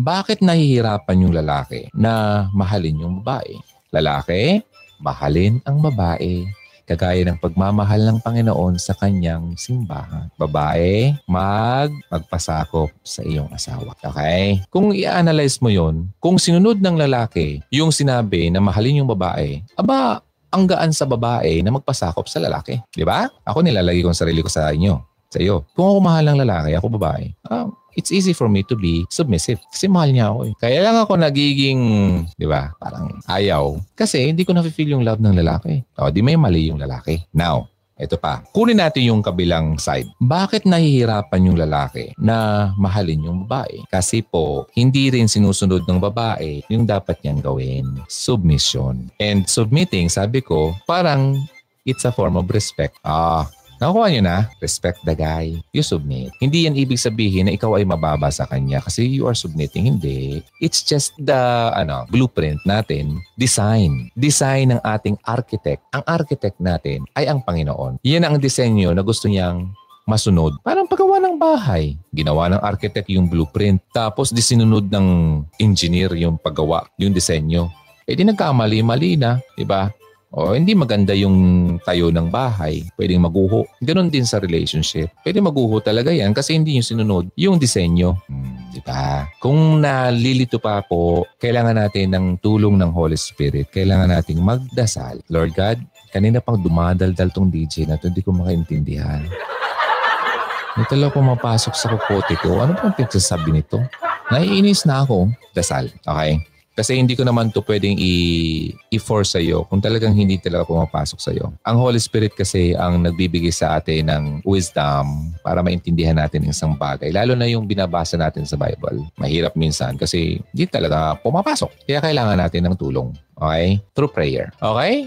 bakit nahihirapan yung lalaki na mahalin yung babae? Lalaki, mahalin ang babae kagaya ng pagmamahal ng Panginoon sa kanyang simbahan. Babae, mag magpasakop sa iyong asawa. Okay? Kung i-analyze mo yon, kung sinunod ng lalaki yung sinabi na mahalin yung babae, aba, ang gaan sa babae na magpasakop sa lalaki. Di ba? Ako nilalagay ko sarili ko sa inyo. Sa iyo. Kung ako mahal ng lalaki, ako babae, ah, it's easy for me to be submissive. Kasi mahal niya ako eh. Kaya lang ako nagiging, di ba, parang ayaw. Kasi hindi ko na-feel yung love ng lalaki. O, di may mali yung lalaki. Now, ito pa. Kunin natin yung kabilang side. Bakit nahihirapan yung lalaki na mahalin yung babae? Kasi po, hindi rin sinusunod ng babae yung dapat niyang gawin. Submission. And submitting, sabi ko, parang it's a form of respect. Ah, Nakuha nyo na? Respect the guy. You submit. Hindi yan ibig sabihin na ikaw ay mababa sa kanya kasi you are submitting. Hindi. It's just the ano, blueprint natin. Design. Design ng ating architect. Ang architect natin ay ang Panginoon. Yan ang disenyo na gusto niyang masunod. Parang paggawa ng bahay. Ginawa ng architect yung blueprint. Tapos disinunod ng engineer yung paggawa, yung disenyo. Eh di nagkamali-mali na, di ba? O hindi maganda yung tayo ng bahay, pwedeng maguho. Ganon din sa relationship. Pwede maguho talaga yan kasi hindi yung sinunod yung disenyo. Hmm, di ba? Kung nalilito pa po, kailangan natin ng tulong ng Holy Spirit. Kailangan nating magdasal. Lord God, kanina pang dumadaldal tong DJ na to, hindi ko makaintindihan. May talaga pumapasok sa kukote ko. Ano pang pinagsasabi nito? Naiinis na ako. Dasal. Okay? Kasi hindi ko naman to pwedeng i- i-force sa'yo kung talagang hindi talaga pumapasok sa'yo. Ang Holy Spirit kasi ang nagbibigay sa atin ng wisdom para maintindihan natin ang isang bagay. Lalo na yung binabasa natin sa Bible. Mahirap minsan kasi hindi talaga pumapasok. Kaya kailangan natin ng tulong. Okay? Through prayer. Okay?